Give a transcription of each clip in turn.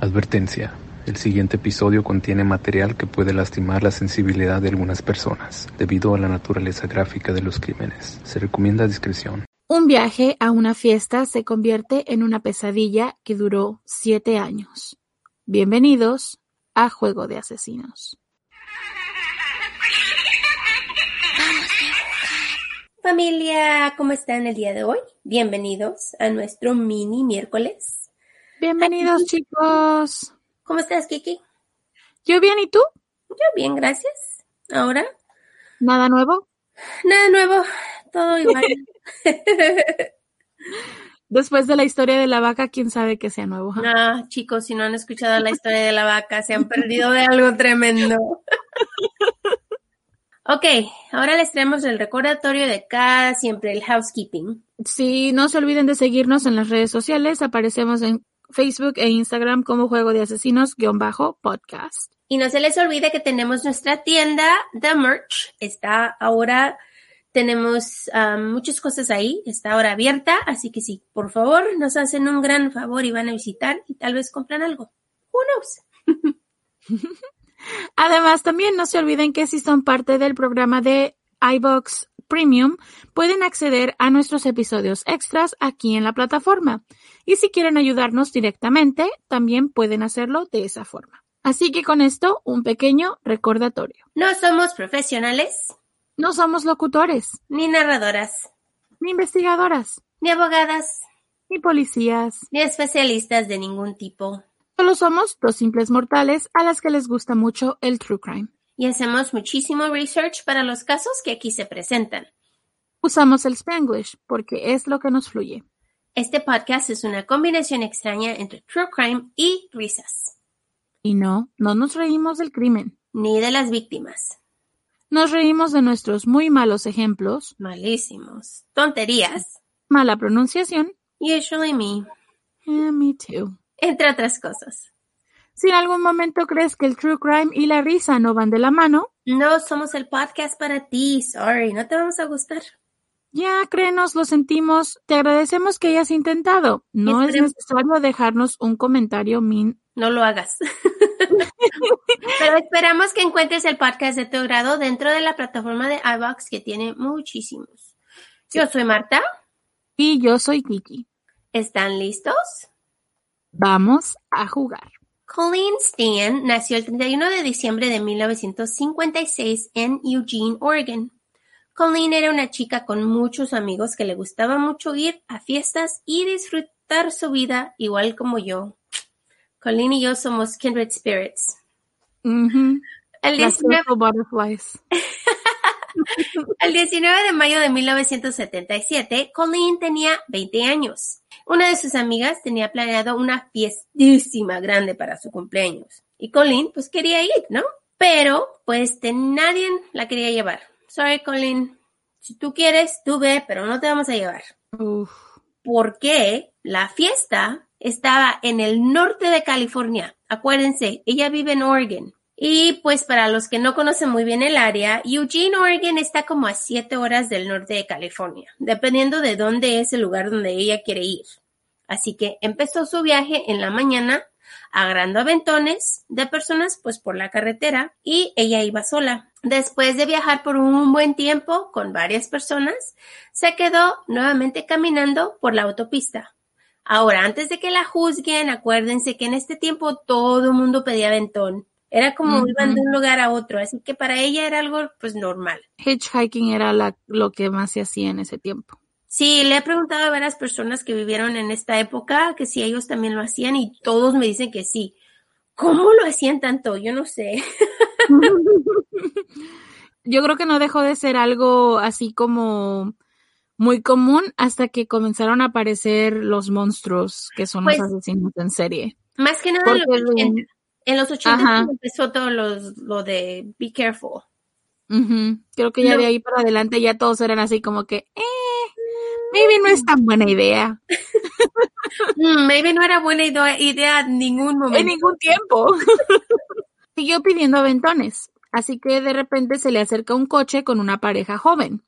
Advertencia: el siguiente episodio contiene material que puede lastimar la sensibilidad de algunas personas, debido a la naturaleza gráfica de los crímenes. Se recomienda discreción. Un viaje a una fiesta se convierte en una pesadilla que duró siete años. Bienvenidos a Juego de Asesinos. Familia, ¿cómo están el día de hoy? Bienvenidos a nuestro mini miércoles. Bienvenidos, chicos. ¿Cómo estás, Kiki? Yo bien, ¿y tú? Yo bien, gracias. ¿Ahora? ¿Nada nuevo? Nada nuevo, todo igual. Después de la historia de la vaca, quién sabe que sea nuevo. No, chicos, si no han escuchado la historia de la vaca, se han perdido de algo tremendo. ok, ahora les traemos el recordatorio de cada siempre, el housekeeping. Sí, no se olviden de seguirnos en las redes sociales. Aparecemos en Facebook e Instagram como Juego de Asesinos-podcast. Y no se les olvide que tenemos nuestra tienda The Merch. Está ahora, tenemos um, muchas cosas ahí, está ahora abierta, así que sí, por favor, nos hacen un gran favor y van a visitar y tal vez compran algo. Who knows? Además, también no se olviden que si son parte del programa de iBox Premium, pueden acceder a nuestros episodios extras aquí en la plataforma. Y si quieren ayudarnos directamente, también pueden hacerlo de esa forma. Así que con esto, un pequeño recordatorio. No somos profesionales. No somos locutores. Ni narradoras. Ni investigadoras. Ni abogadas. Ni policías. Ni especialistas de ningún tipo. Solo somos dos simples mortales a las que les gusta mucho el true crime y hacemos muchísimo research para los casos que aquí se presentan. Usamos el Spanglish porque es lo que nos fluye. Este podcast es una combinación extraña entre true crime y risas. Y no, no nos reímos del crimen. Ni de las víctimas. Nos reímos de nuestros muy malos ejemplos. Malísimos. Tonterías. Mala pronunciación. Usually me. Yeah, me too. Entre otras cosas. Si en algún momento crees que el true crime y la risa no van de la mano, no somos el podcast para ti. Sorry, no te vamos a gustar. Ya, créenos, lo sentimos. Te agradecemos que hayas intentado. No es necesario dejarnos un comentario min. No lo hagas. Pero esperamos que encuentres el podcast de tu grado dentro de la plataforma de iBox que tiene muchísimos. Yo soy Marta. Y yo soy Kiki. ¿Están listos? Vamos a jugar. Colleen Stan nació el 31 de diciembre de 1956 en Eugene, Oregon. Colleen era una chica con muchos amigos que le gustaba mucho ir a fiestas y disfrutar su vida igual como yo. Colleen y yo somos kindred spirits. El 19... El 19 de mayo de 1977, Colleen tenía 20 años. Una de sus amigas tenía planeado una fiestísima grande para su cumpleaños. Y Colleen, pues quería ir, ¿no? Pero, pues, de nadie la quería llevar. Sorry, Colleen. Si tú quieres, tú ve, pero no te vamos a llevar. Porque la fiesta estaba en el norte de California. Acuérdense, ella vive en Oregon. Y pues para los que no conocen muy bien el área, Eugene, Oregon está como a siete horas del norte de California, dependiendo de dónde es el lugar donde ella quiere ir. Así que empezó su viaje en la mañana, agarrando aventones de personas pues por la carretera y ella iba sola. Después de viajar por un buen tiempo con varias personas, se quedó nuevamente caminando por la autopista. Ahora, antes de que la juzguen, acuérdense que en este tiempo todo el mundo pedía aventón era como iban de un lugar a otro, así que para ella era algo pues normal. Hitchhiking era la, lo que más se hacía en ese tiempo. Sí, le he preguntado a varias personas que vivieron en esta época que si ellos también lo hacían y todos me dicen que sí. ¿Cómo lo hacían tanto? Yo no sé. Yo creo que no dejó de ser algo así como muy común hasta que comenzaron a aparecer los monstruos que son los pues asesinos en serie. Más que nada los en los 80 empezó todo lo de Be Careful. Creo que ya de ahí para adelante ya todos eran así como que, eh, maybe no es tan buena idea. Mm, maybe no era buena idea en ningún momento. En ningún tiempo. Siguió pidiendo aventones, así que de repente se le acerca un coche con una pareja joven.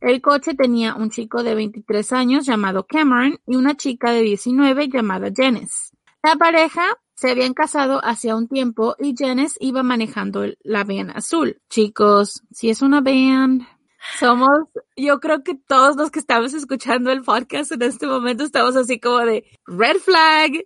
El coche tenía un chico de 23 años llamado Cameron y una chica de 19 llamada Janice. La pareja se habían casado hacía un tiempo y Janice iba manejando la van azul. Chicos, si es una van, somos, yo creo que todos los que estamos escuchando el podcast en este momento estamos así como de red flag,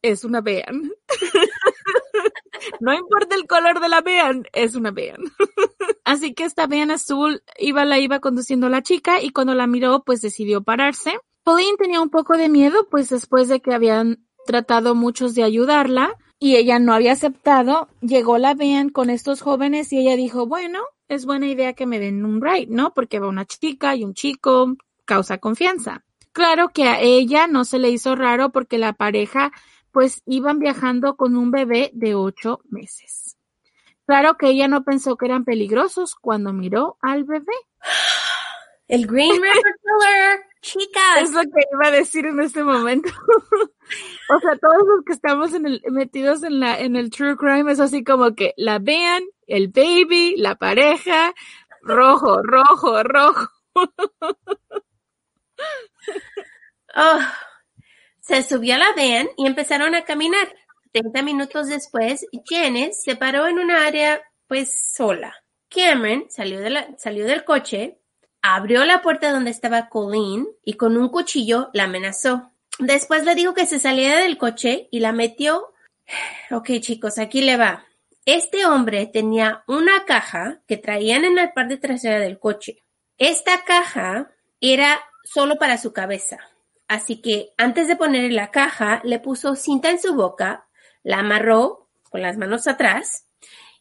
es una van. no importa el color de la van, es una van. así que esta van azul iba, la iba conduciendo la chica y cuando la miró pues decidió pararse. Pauline tenía un poco de miedo pues después de que habían tratado muchos de ayudarla y ella no había aceptado. Llegó la vean con estos jóvenes y ella dijo, bueno, es buena idea que me den un ride, ¿no? Porque va una chica y un chico, causa confianza. Claro que a ella no se le hizo raro porque la pareja pues iban viajando con un bebé de ocho meses. Claro que ella no pensó que eran peligrosos cuando miró al bebé. El Green River Killer, chicas. Es lo que iba a decir en este momento. o sea, todos los que estamos en el, metidos en la, en el true crime es así como que la vean, el baby, la pareja, rojo, rojo, rojo. oh, se subió a la van y empezaron a caminar. Treinta minutos después, Janice se paró en un área, pues, sola. Cameron salió, de la, salió del coche, abrió la puerta donde estaba Colleen y con un cuchillo la amenazó. Después le dijo que se saliera del coche y la metió. Ok, chicos, aquí le va. Este hombre tenía una caja que traían en la parte trasera del coche. Esta caja era solo para su cabeza. Así que antes de ponerle la caja, le puso cinta en su boca, la amarró con las manos atrás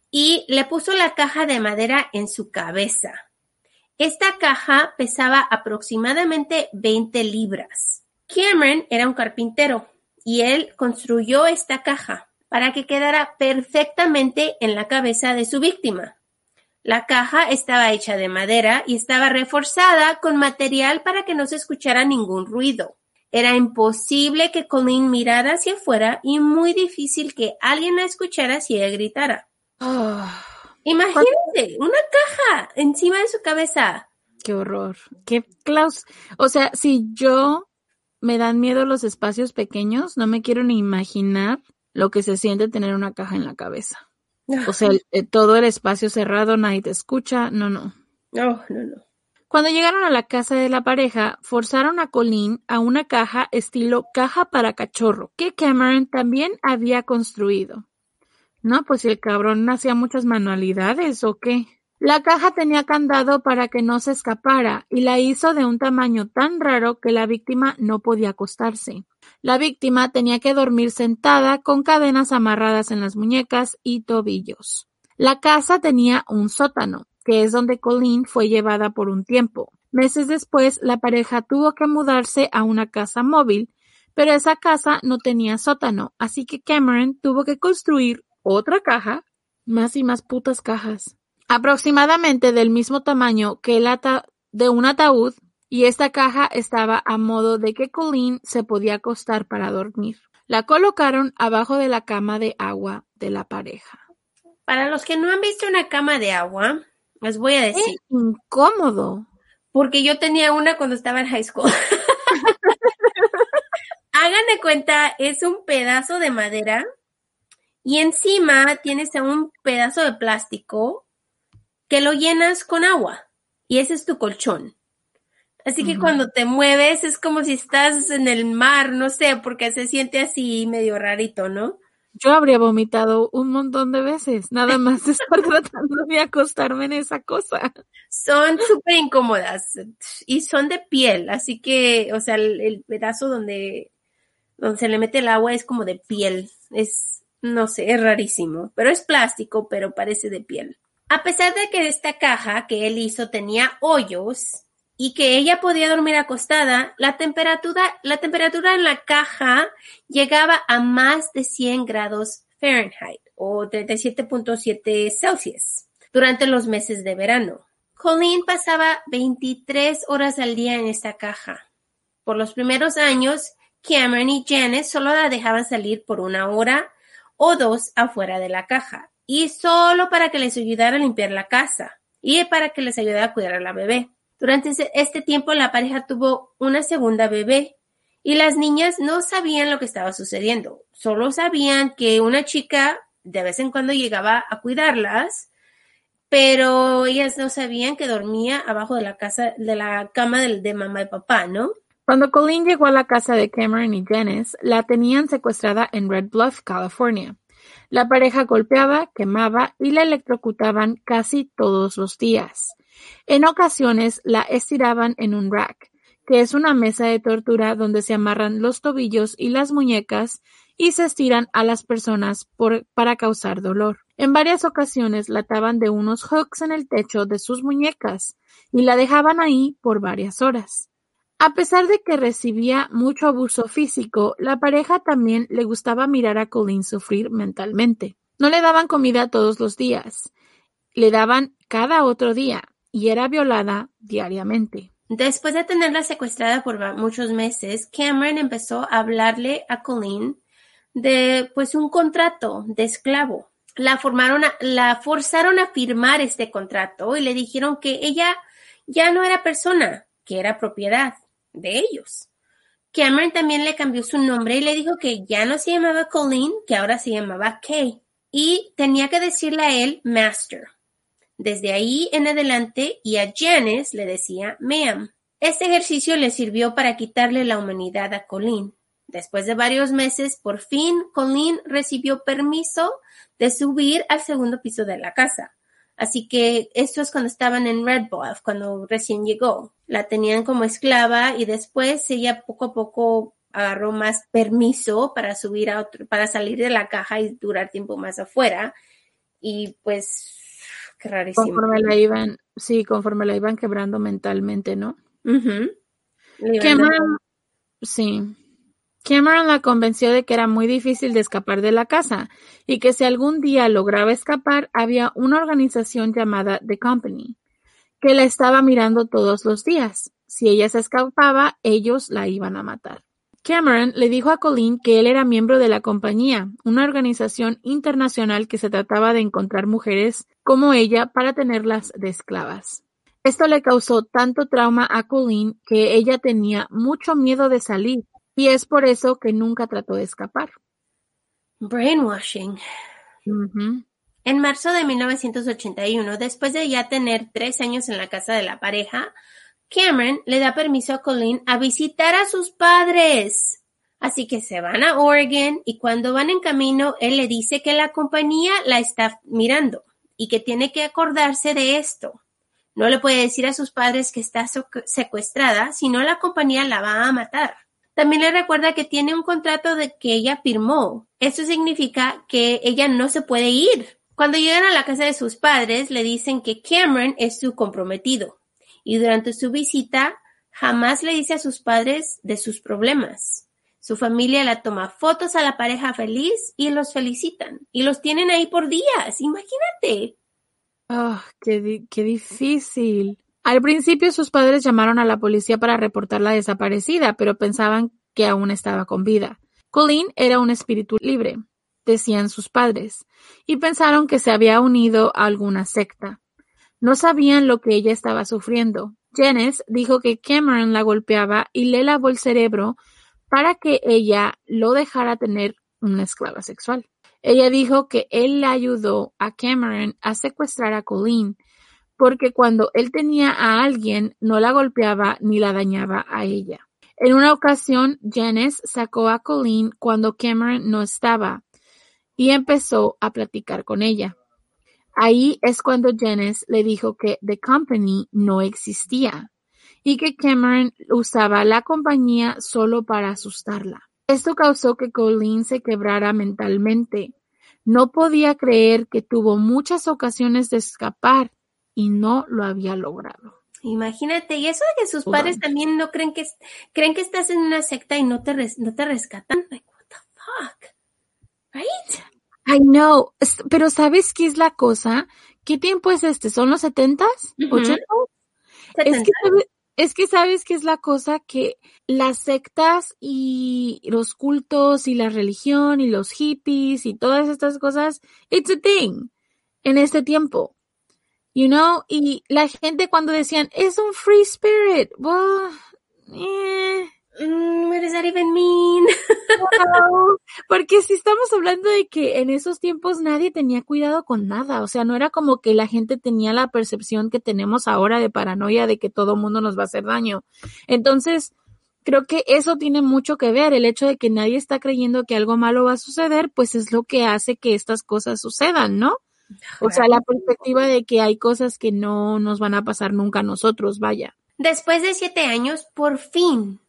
y le puso la caja de madera en su cabeza. Esta caja pesaba aproximadamente 20 libras. Cameron era un carpintero y él construyó esta caja para que quedara perfectamente en la cabeza de su víctima. La caja estaba hecha de madera y estaba reforzada con material para que no se escuchara ningún ruido. Era imposible que Colleen mirara hacia afuera y muy difícil que alguien la escuchara si ella gritara. Ah. Imagínate, una caja encima de su cabeza. Qué horror. Qué claus. O sea, si yo me dan miedo los espacios pequeños, no me quiero ni imaginar lo que se siente tener una caja en la cabeza. O sea, todo el espacio cerrado, nadie te escucha. No, no. No, no, no. Cuando llegaron a la casa de la pareja, forzaron a Colleen a una caja estilo caja para cachorro, que Cameron también había construido. No, pues si el cabrón hacía muchas manualidades o qué. La caja tenía candado para que no se escapara y la hizo de un tamaño tan raro que la víctima no podía acostarse. La víctima tenía que dormir sentada con cadenas amarradas en las muñecas y tobillos. La casa tenía un sótano, que es donde Colleen fue llevada por un tiempo. Meses después, la pareja tuvo que mudarse a una casa móvil, pero esa casa no tenía sótano, así que Cameron tuvo que construir otra caja, más y más putas cajas, aproximadamente del mismo tamaño que el ata de un ataúd, y esta caja estaba a modo de que Colleen se podía acostar para dormir. La colocaron abajo de la cama de agua de la pareja. Para los que no han visto una cama de agua, les voy a decir. Es incómodo. Porque yo tenía una cuando estaba en high school. Hagan de cuenta, es un pedazo de madera y encima tienes un pedazo de plástico que lo llenas con agua y ese es tu colchón. Así que cuando te mueves es como si estás en el mar, no sé, porque se siente así medio rarito, ¿no? Yo habría vomitado un montón de veces, nada más de estar tratando de acostarme en esa cosa. Son súper incómodas y son de piel, así que, o sea, el, pedazo donde, donde se le mete el agua es como de piel, es, no sé, es rarísimo, pero es plástico, pero parece de piel. A pesar de que esta caja que él hizo tenía hoyos, y que ella podía dormir acostada, la temperatura, la temperatura en la caja llegaba a más de 100 grados Fahrenheit o 37.7 Celsius durante los meses de verano. Colleen pasaba 23 horas al día en esta caja. Por los primeros años, Cameron y Janice solo la dejaban salir por una hora o dos afuera de la caja y solo para que les ayudara a limpiar la casa y para que les ayudara a cuidar a la bebé. Durante este tiempo la pareja tuvo una segunda bebé Y las niñas no sabían lo que estaba sucediendo, solo sabían que una chica de vez en cuando llegaba a cuidarlas, pero ellas no sabían que dormía abajo de la casa, de la cama de, de mamá y papá, ¿no? Cuando Colleen llegó a la casa de Cameron y Janice, la tenían secuestrada en Red Bluff, California. La pareja golpeaba, quemaba y la electrocutaban casi todos los días. En ocasiones la estiraban en un rack, que es una mesa de tortura donde se amarran los tobillos y las muñecas y se estiran a las personas para causar dolor. En varias ocasiones la ataban de unos hooks en el techo de sus muñecas y la dejaban ahí por varias horas. A pesar de que recibía mucho abuso físico, la pareja también le gustaba mirar a Colleen sufrir mentalmente. No le daban comida todos los días, le daban cada otro día y era violada diariamente. Después de tenerla secuestrada por muchos meses, Cameron empezó a hablarle a Colleen de pues un contrato de esclavo. La formaron la forzaron a firmar este contrato y le dijeron que ella ya no era persona, que era propiedad de ellos. Cameron también le cambió su nombre y le dijo que ya no se llamaba Colleen, que ahora se llamaba Kay. Y tenía que decirle a él Master. Desde ahí en adelante y a Janice le decía Ma'am. Este ejercicio le sirvió para quitarle la humanidad a Colleen. Después de varios meses, por fin, Colleen recibió permiso de subir al segundo piso de la casa. Así que esto es cuando estaban en Red Bluff, cuando recién llegó. La tenían como esclava y después ella poco a poco agarró más permiso para subir a otro, para salir de la caja y durar tiempo más afuera. Y pues, qué rarísimo. Conforme la iban, sí, conforme la iban quebrando mentalmente, ¿no? sí. Cameron la convenció de que era muy difícil de escapar de la casa y que si algún día lograba escapar había una organización llamada The Company que la estaba mirando todos los días. Si ella se escapaba, ellos la iban a matar. Cameron le dijo a Colleen que él era miembro de la compañía, una organización internacional que se trataba de encontrar mujeres como ella para tenerlas de esclavas. Esto le causó tanto trauma a Colleen que ella tenía mucho miedo de salir y es por eso que nunca trató de escapar. Brainwashing. En marzo de 1981, después de ya tener tres años en la casa de la pareja, Cameron le da permiso a Colleen a visitar a sus padres. Así que se van a Oregon y cuando van en camino, él le dice que la compañía la está mirando y que tiene que acordarse de esto. No le puede decir a sus padres que está secuestrada, sino la compañía la va a matar. También le recuerda que tiene un contrato de que ella firmó. Eso significa que ella no se puede ir. Cuando llegan a la casa de sus padres, le dicen que Cameron es su comprometido. Y durante su visita, jamás le dice a sus padres de sus problemas. Su familia la toma fotos a la pareja feliz y los felicitan. Y los tienen ahí por días. Imagínate. Ah, qué, qué difícil. Al principio sus padres llamaron a la policía para reportarla desaparecida, pero pensaban que aún estaba con vida. Colleen era un espíritu libre, decían sus padres, y pensaron que se había unido a alguna secta. No sabían lo que ella estaba sufriendo. Janice dijo que Cameron la golpeaba y le lavó el cerebro para que ella lo dejara tener una esclava sexual. Ella dijo que él le ayudó a Cameron a secuestrar a Colleen porque cuando él tenía a alguien no la golpeaba ni la dañaba a ella. En una ocasión, Janice sacó a Colleen cuando Cameron no estaba y empezó a platicar con ella. Ahí es cuando Janice le dijo que The Company no existía y que Cameron usaba la compañía solo para asustarla. Esto causó que Colleen se quebrara mentalmente. No podía creer que tuvo muchas ocasiones de escapar y no lo había logrado. Imagínate, y eso de que sus padres también no creen que creen que estás en una secta y no te no te rescatan. Like, what the fuck? Right? I know, pero ¿sabes qué es la cosa? ¿Qué tiempo es este? ¿Son los setentas? ¿80? Es que, es que sabes qué es la cosa que las sectas y los cultos y la religión y los hippies y todas estas cosas, it's a thing en este tiempo. You know, y la gente cuando decían, es un free spirit, well, eh, Mm, what does that even mean? Porque si estamos hablando de que en esos tiempos nadie tenía cuidado con nada, o sea, no era como que la gente tenía la percepción que tenemos ahora de paranoia de que todo mundo nos va a hacer daño. Entonces, creo que eso tiene mucho que ver, el hecho de que nadie está creyendo que algo malo va a suceder, pues es lo que hace que estas cosas sucedan, ¿no? O sea, la perspectiva de que hay cosas que no nos van a pasar nunca a nosotros, vaya. Después de siete años, por fin,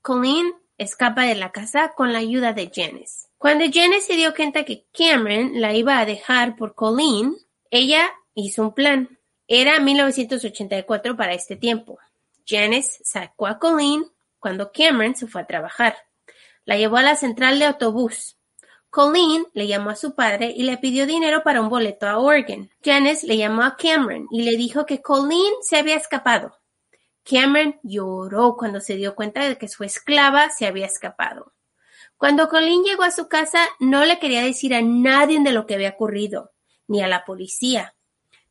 Colleen escapa de la casa con la ayuda de Janice. Cuando Janice se dio cuenta que Cameron la iba a dejar por Colleen, ella hizo un plan. Era 1984 para este tiempo. Janice sacó a Colleen cuando Cameron se fue a trabajar. La llevó a la central de autobús. Colleen le llamó a su padre y le pidió dinero para un boleto a Oregon. Janice le llamó a Cameron y le dijo que Colleen se había escapado. Cameron lloró cuando se dio cuenta de que su esclava se había escapado. Cuando Colleen llegó a su casa, no le quería decir a nadie de lo que había ocurrido, ni a la policía.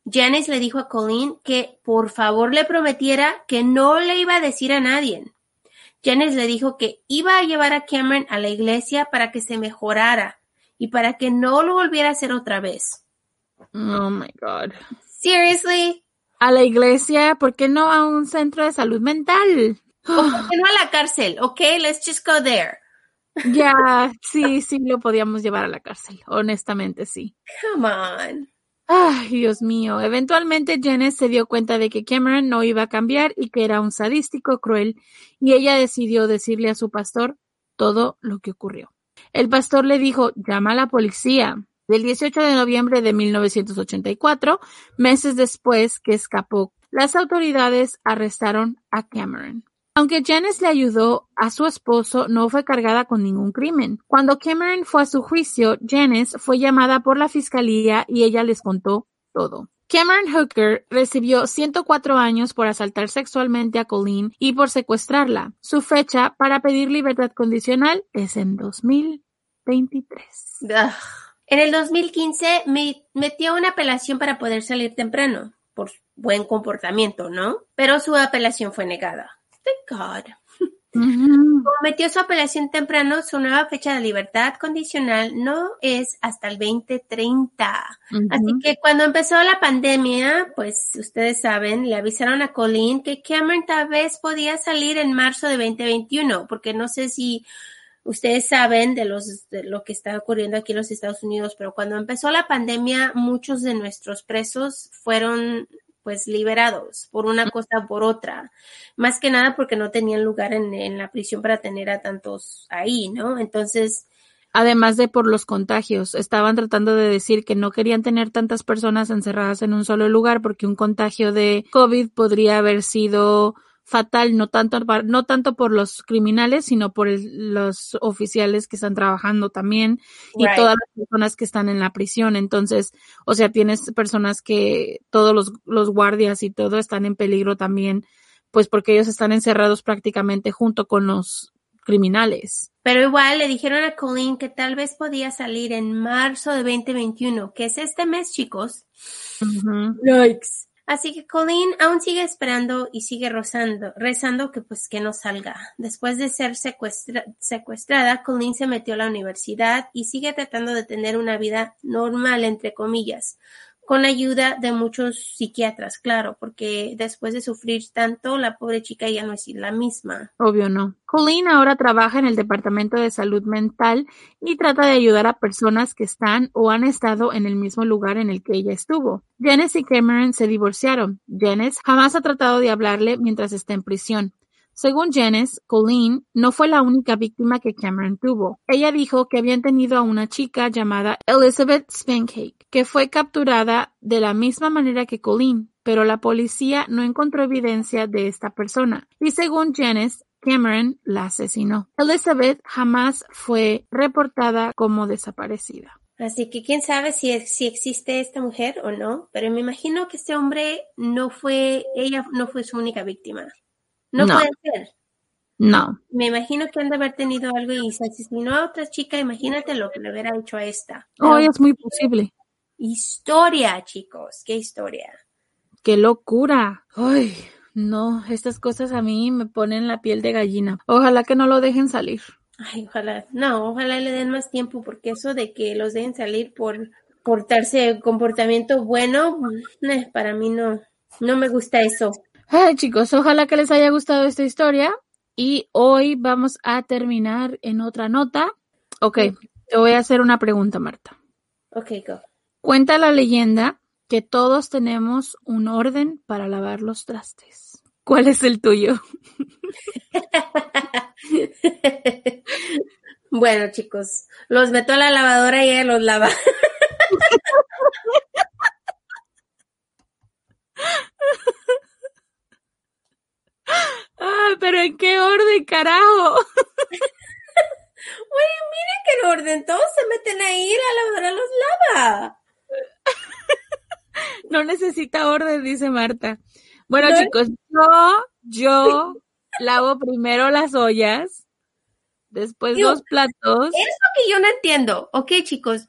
Janice le dijo a Colleen que por favor le prometiera que no le iba a decir a nadie. Janice le dijo que iba a llevar a Cameron a la iglesia para que se mejorara y para que no lo volviera a hacer otra vez. Oh my God. Seriously? A la iglesia, ¿por qué no a un centro de salud mental? ¿O por qué no a la cárcel? Ok, let's just go there. Ya, sí, sí lo podíamos llevar a la cárcel, honestamente sí. Come on. Ay, Dios mío. Eventualmente Janice se dio cuenta de que Cameron no iba a cambiar y que era un sadístico cruel, y ella decidió decirle a su pastor todo lo que ocurrió. El pastor le dijo, llama a la policía. El 18 de noviembre de 1984, meses después que escapó, las autoridades arrestaron a Cameron. Aunque Janice le ayudó a su esposo, no fue cargada con ningún crimen. Cuando Cameron fue a su juicio, Janice fue llamada por la fiscalía y ella les contó todo. Cameron Hooker recibió 104 años por asaltar sexualmente a Colleen y por secuestrarla. Su fecha para pedir libertad condicional es en 2023. Ugh. En el 2015 me metió una apelación para poder salir temprano, por buen comportamiento, ¿no? Pero su apelación fue negada. Thank God. Ujú. Como metió su apelación temprano, su nueva fecha de libertad condicional no es hasta el 2030. Ujú. Así que cuando empezó la pandemia, pues ustedes saben, le avisaron a Colleen que Cameron tal vez podía salir en marzo de 2021, porque no sé si ustedes saben de los de lo que está ocurriendo aquí en los Estados Unidos, pero cuando empezó la pandemia, muchos de nuestros presos fueron pues liberados por una cosa o por otra, más que nada porque no tenían lugar en, en la prisión para tener a tantos ahí, ¿no? Entonces, Además de por los contagios, estaban tratando de decir que no querían tener tantas personas encerradas en un solo lugar porque un contagio de COVID podría haber sido fatal, no tanto, no tanto por los criminales, sino por el- los oficiales que están trabajando también y Right. todas las personas que están en la prisión. Entonces, o sea, tienes personas que todos los, los guardias y todo están en peligro también, pues porque ellos están encerrados prácticamente junto con los criminales. pero igual le dijeron a Colleen que tal vez podía salir en marzo de 2021, que es este mes, chicos. Yikes. Así que Colleen aún sigue esperando y sigue rezando, rezando que pues que no salga. Después de ser secuestra- secuestrada, Colleen se metió a la universidad y sigue tratando de tener una vida normal, entre comillas, con ayuda de muchos psiquiatras, claro, porque después de sufrir tanto, la pobre chica ya no es la misma. Obvio no. Colleen ahora trabaja en el Departamento de Salud Mental y trata de ayudar a personas que están o han estado en el mismo lugar en el que ella estuvo. Janice y Cameron se divorciaron. Janice jamás ha tratado de hablarle mientras está en prisión. Según Janice, Colleen no fue la única víctima que Cameron tuvo. Ella dijo que habían tenido a una chica llamada Elizabeth Spancake, que fue capturada de la misma manera que Colleen, pero la policía no encontró evidencia de esta persona. Y según Janice, Cameron la asesinó. Elizabeth jamás fue reportada como desaparecida. Así que quién sabe si, si existe esta mujer o no, pero me imagino que este hombre no fue, ella no fue su única víctima. No, No. puede ser. No. Me imagino que han de haber tenido algo y se asesinó a otra chica. Imagínate lo que le hubiera hecho a esta. Oh, es muy posible. historia, chicos. Qué historia. ¡Qué locura! ¡Ay! no, estas cosas a mí me ponen la piel de gallina. Ojalá que no lo dejen salir. Ay, ojalá, no, ojalá le den más tiempo, porque eso de que los dejen salir por portarse comportamiento bueno, eh, para mí no, no me gusta eso. Ay, chicos, ojalá que les haya gustado esta historia. Y hoy vamos a terminar en otra nota. Ok, te voy a hacer una pregunta, Marta. Ok, go. Cuenta la leyenda que todos tenemos un orden para lavar los trastes. ¿Cuál es el tuyo? bueno, chicos, los meto a la lavadora y ella los lava. Ah, pero ¿en qué orden, carajo? Bueno, miren que en orden, todos se meten ahí, la lavadora los lava. No necesita orden, dice Marta. Bueno, chicos, yo, yo lavo primero las ollas, después los platos. Es lo que yo no entiendo. Ok, chicos,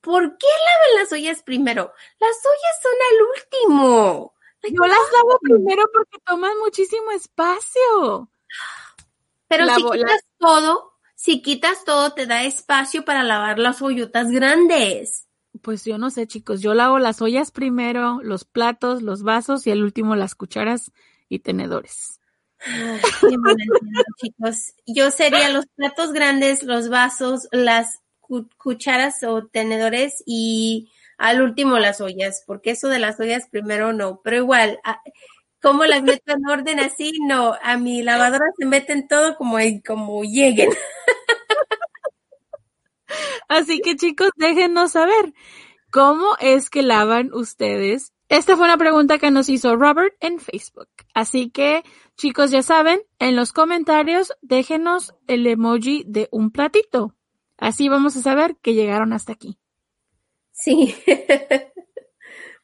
¿por qué lavan las ollas primero? Las ollas son al último. Yo las lavo primero porque toman muchísimo espacio. Pero si quitas todo, si quitas todo, te da espacio para lavar las ollotas grandes. Pues yo no sé, chicos, yo lavo las ollas primero, los platos, los vasos y el último las cucharas y tenedores. Ay, qué mal entiendo, chicos. Yo sería los platos grandes, los vasos, las cu- cucharas o tenedores y al último las ollas, porque eso de las ollas primero no, pero igual, ¿cómo las meto en orden así? No, a mi lavadora se meten todo como, como lleguen. Así que chicos, déjenos saber cómo es que lavan ustedes. Esta fue una pregunta que nos hizo Robert en Facebook. Así que chicos, ya saben, en los comentarios déjenos el emoji de un platito. Así vamos a saber que llegaron hasta aquí. Sí.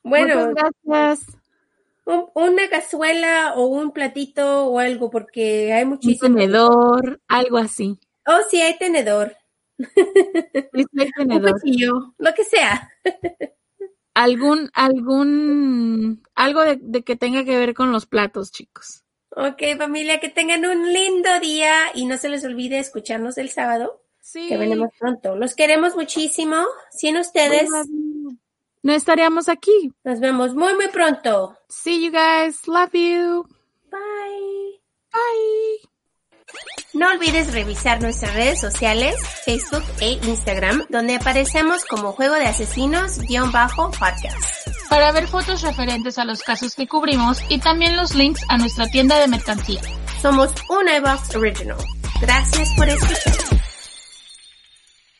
bueno, Muchas gracias. un- una cazuela o un platito o algo, porque hay Un muchísimo. tenedor, algo así. Oh, sí, hay tenedor. Hay Un tenedor. cuchillo, lo que sea. Algún, algún, algo de, de que tenga que ver con los platos, chicos. Ok, familia, que tengan un lindo día y no se les olvide escucharnos el sábado, Sí. que venimos pronto. Los queremos muchísimo. Sin ustedes, No estaríamos aquí. nos vemos muy, muy pronto. See you guys. Love you. Bye. Bye. No olvides revisar nuestras redes sociales, Facebook e Instagram, donde aparecemos como Juego de Asesinos-podcast. Para ver fotos referentes a los casos que cubrimos y también los links a nuestra tienda de mercancía. Somos un iBox Original. Gracias por escuchar.